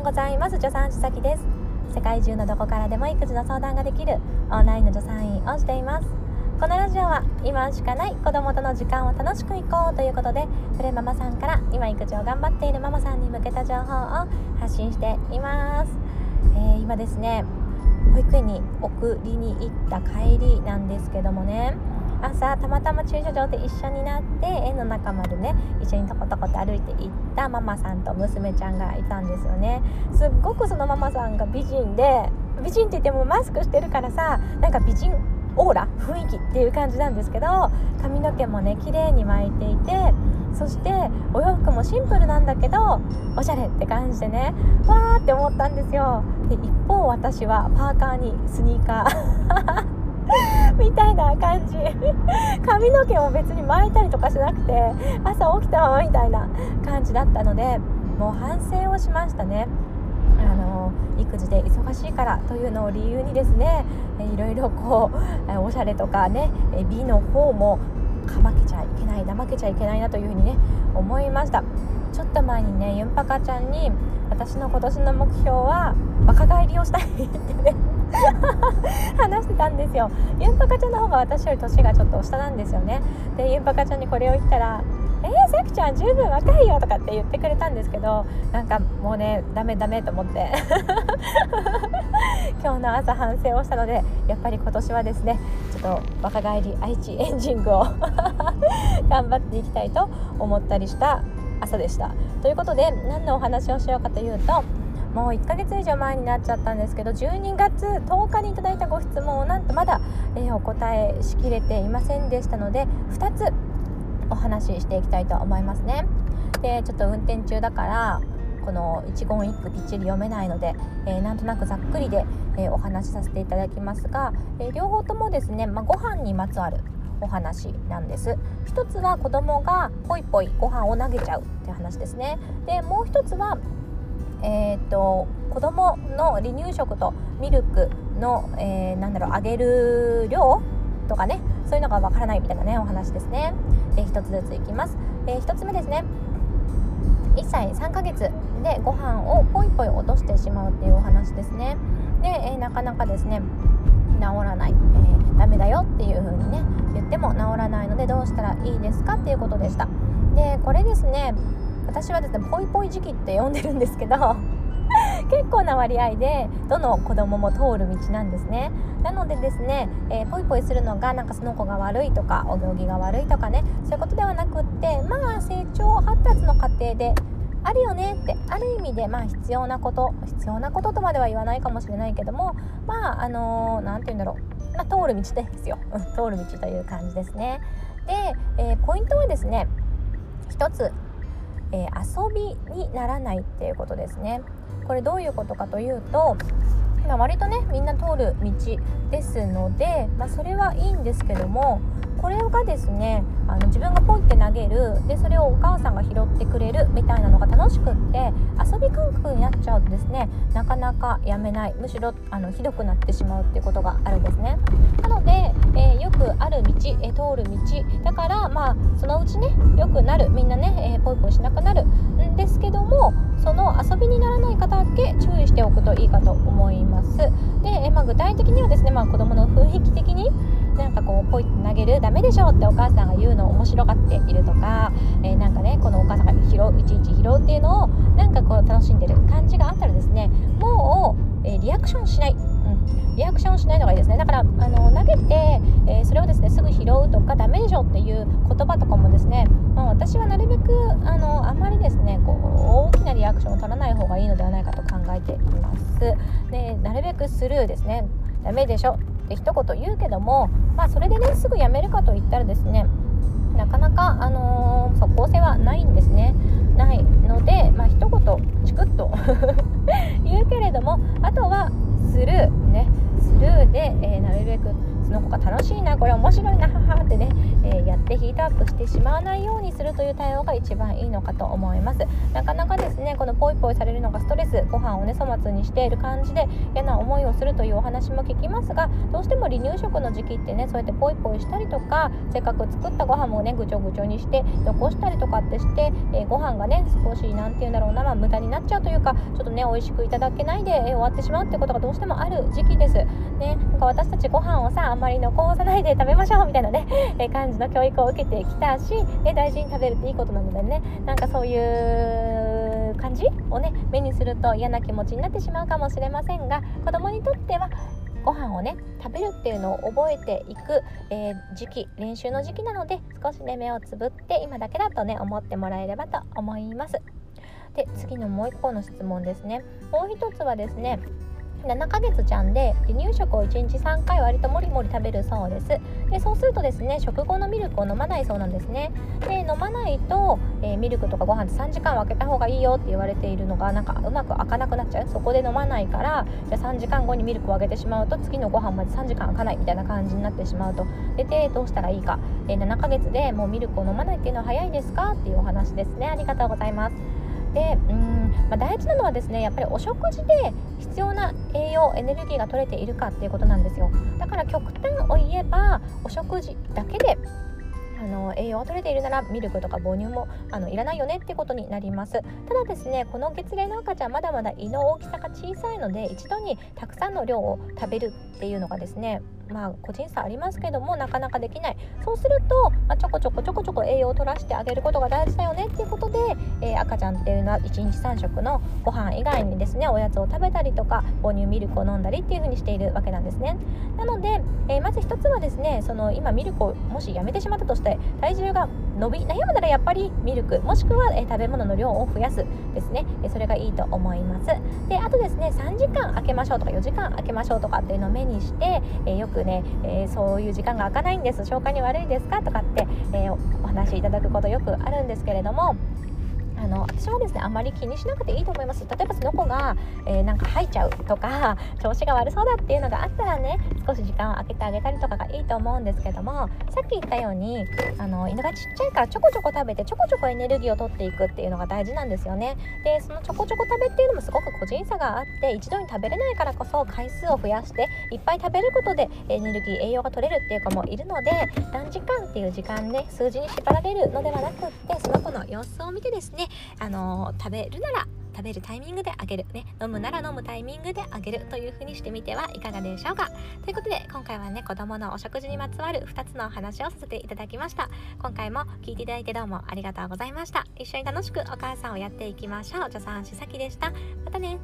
ようございます。助産師咲です。世界中のどこからでも育児の相談ができるオンラインの助産院をしています。このラジオは今しかない子供との時間を楽しくいこうということでプレママさんから今育児を頑張っているママさんに向けた情報を発信しています、えー、今ですね保育園に送りに行った帰りなんですけどもね朝たまたま駐車場で一緒になって園の中までね一緒にトコトコと歩いて行ったママさんと娘ちゃんがいたんですよね。すっごくそのママさんが美人で美人って言ってもマスクしてるからさなんか美人オーラ雰囲気っていう感じなんですけど髪の毛もね綺麗に巻いていてそしてお洋服もシンプルなんだけどおしゃれって感じでねわーって思ったんですよ。で一方私はパーカーにスニーカー。みたいな感じ。髪の毛も別に巻いたりとかしなくて朝起きたままみたいな感じだったのでもう反省をしましたね。あの育児で忙しいからというのを理由にですねいろいろこうおしゃれとかね美の方もかまけちゃいけない怠けちゃいけないなというふうにね思いました。ちょっと前にねゆんぱかちゃんに私の今年の目標は若返りをしたいってね 話してたんですよ。ゆんぱかちゃんの方が私より年がちょっと下なんですよね。でゆんぱかちゃんにこれを言ったら「えー、さきちゃん十分若いよ」とかって言ってくれたんですけどなんかもうねダメダメと思って。今日の朝反省をしたのでやっぱり今年はですねちょっと若返り愛知エンジングを 頑張っていきたいと思ったりした朝でした。ということで何のお話をしようかというともう1ヶ月以上前になっちゃったんですけど12月10日にいただいたご質問をなんとまだ、えー、お答えしきれていませんでしたので2つお話ししていきたいと思いますね。でちょっと運転中だからこの一言一句きっちり読めないので、えー、なんとなくざっくりで、えー、お話しさせていただきますが、えー、両方ともですね、まあ、ご飯にまつわるお話なんです一つは子供がポイポイご飯を投げちゃうって話ですねでもう一つはえーと、子供の離乳食とミルクの、えー、なんだろうあげる量とかねそういうのがわからないみたいなねお話ですね。で1つずついきます。えー、1つ目ですね1歳3ヶ月でご飯をポイポイ落としてしまうっていうお話ですね。で、えー、なかなかですね治らない、えー、ダメだよっていう風にね言っても治らないのでどうしたらいいですかっていうことでした。でこれですね私はですねポイポイ時期って呼んでるんですけど 結構な割合でどの子供も通る道なんですね。なのでですね、えー、ポイポイするのがなんかその子が悪いとかお行儀が悪いとかねそういうことではなくってまあ成長発達の過程であるよねってある意味でまあ必要なこと必要なこととまでは言わないかもしれないけどもまああの何、ー、て言うんだろう、まあ、通る道ですよ、通る道という感じですね。で、えー、ポイントはですね一つえー、遊びにならないっていうことですね。これどういうことかというと、まあ、割とねみんな通る道ですので、まあ、それはいいんですけどもこれがですねあの自分がポイって投げるでそれをお母さんが拾ってくれるみたいなのが楽しくって遊び感覚になっちゃうとですねなかなかやめない。むしろあのひどくなってしまうっていうことがあるんですね。なので、えー、よくある道、えー、通る道。だからまあそのうちね良くなる。みんなね、えー、ポイポイしなくなる。んですけどもその遊びにならない方だけ注意しておくといいかと思います。で、えまあ、具体的にはですね、まあ、子供の雰囲気的になんかこうポイって投げるダメでしょってお母さんが言うの面白がっているとか、えー、なんかねこのお母さんが拾ういちいち拾うっていうのをなんかこう楽しんでる感じがあったらですねもう、えー、リアクションしない、うん、リアクションしないのがいいですね。だからあの投げて、えー、それをですねすぐ拾うとかダメでしょっていう言葉とかもですね、まあ、私はなるべくあのあまりですねこう大きなリアクションを取らない方がいいのではないかと考えています。でなるべくスルーですね。ダメでしょ。って一言言うけども、まあ、それでねすぐ辞めるかといったらですねなかなか、あのー、即効性はないんですね。ないので、まあ、一言チクッと 言うけれどもあとはスルーねスルーで、えー、なるべくの子が楽しいなこれ面白いなははってね、えー、やってヒートアップしてしまわないようにするという対応が一番いいのかと思いますなかなかですねこのポイポイされるのがストレスご飯をね粗末にしている感じで嫌な思いをするというお話も聞きますがどうしても離乳食の時期ってねそうやってポイポイしたりとかせっかく作ったご飯もねぐちょぐちょにして残したりとかってして、えー、ご飯がね少し何て言うんだろうな、まあ、無駄になっちゃうというかちょっとね美味しくいただけないで、えー、終わってしまうってことがどうしてもある時期です。ね、なんか私たちご飯をさあんまり残さないで食べましょうみたいなね、えー、感じの教育を受けてきたし、ね、大事に食べるっていいことなのでねなんかそういう感じをね目にすると嫌な気持ちになってしまうかもしれませんが子供にとってはご飯をね食べるっていうのを覚えていく、えー、時期練習の時期なので少しね目をつぶって今だけだとね思ってもらえればと思います。で次のもう一個の質問ですね。もう一つはですね7ヶ月ちゃんで離乳食を1日3回割ともりもり食べるそうです。でそうするとですね食後のミルクを飲まないそうなんですね。で飲まないと、えー、ミルクとかご飯って3時間分けた方がいいよって言われているのがなんかうまく開かなくなっちゃう？そこで飲まないからじゃ3時間後にミルクをあげてしまうと次のご飯まで3時間開かないみたいな感じになってしまうと。ででどうしたらいいか、え、7ヶ月でもうミルクを飲まないっていうのは早いですか？っていうお話ですね。ありがとうございます。でうん、まあ、大事なのはですねやっぱりお食事で必要な栄養エネルギーが取れているかっていうことなんですよ。だから極端を言えばお食事だけであの栄養を取れているならミルクとか母乳もあのいらないよねってことになります。ただですねこの月齢の赤ちゃんまだまだ胃の大きさが小さいので一度にたくさんの量を食べるっていうのがですねまあ個人差ありますけどもなかなかできない。そうすると、まあ、ちょこちょこちょこちょこ栄養を取らせてあげることが大事だよねっていうことで、えー、赤ちゃんっていうのは1日3食のご飯以外にですねおやつを食べたりとか母乳ミルクを飲んだりっていうふうにしているわけなんですね。なので、えー、まず1つはですねその今ミルクをもしやめてしまったとして体重が伸び悩むならやっぱりミルクもしくは、え、食べ物の量を増やすですね、えそれがいいと思います。であとですね3時間空けましょうとか4時間空けましょうとかっていうのを目にして、えよくね、え、そういう時間が空かないんです。消化に悪いですかとかって、え、お話しいただくことよくあるんですけれどもあの私はですねあまり気にしなくていいと思います。例えばその子が、えー、なんか吐いちゃうとか 調子が悪そうだっていうのがあったらね少し時間を空けてあげたりとかがいいと思うんですけどもさっき言ったようにあの犬がちっちゃいからちょこちょこ食べてちょこちょこエネルギーを取っていくっていうのが大事なんですよね。でそのちょこちょこ食べっていうのもすごく個人差があって一度に食べれないからこそ回数を増やしていっぱい食べることでエネルギー栄養が取れるっていう子もいるので何時間っていう時間ね数字に縛られるのではなくってその子の様子を見てですねあの食べるなら食べるタイミングであげる、ね、飲むなら飲むタイミングであげるというふうにしてみてはいかがでしょうか。ということで今回はね子供のお食事にまつわる2つのお話をさせていただきました。今回も聞いていただいてどうもありがとうございました。一緒に楽しくお母さんをやっていきましょう。助産師さきでした。またね。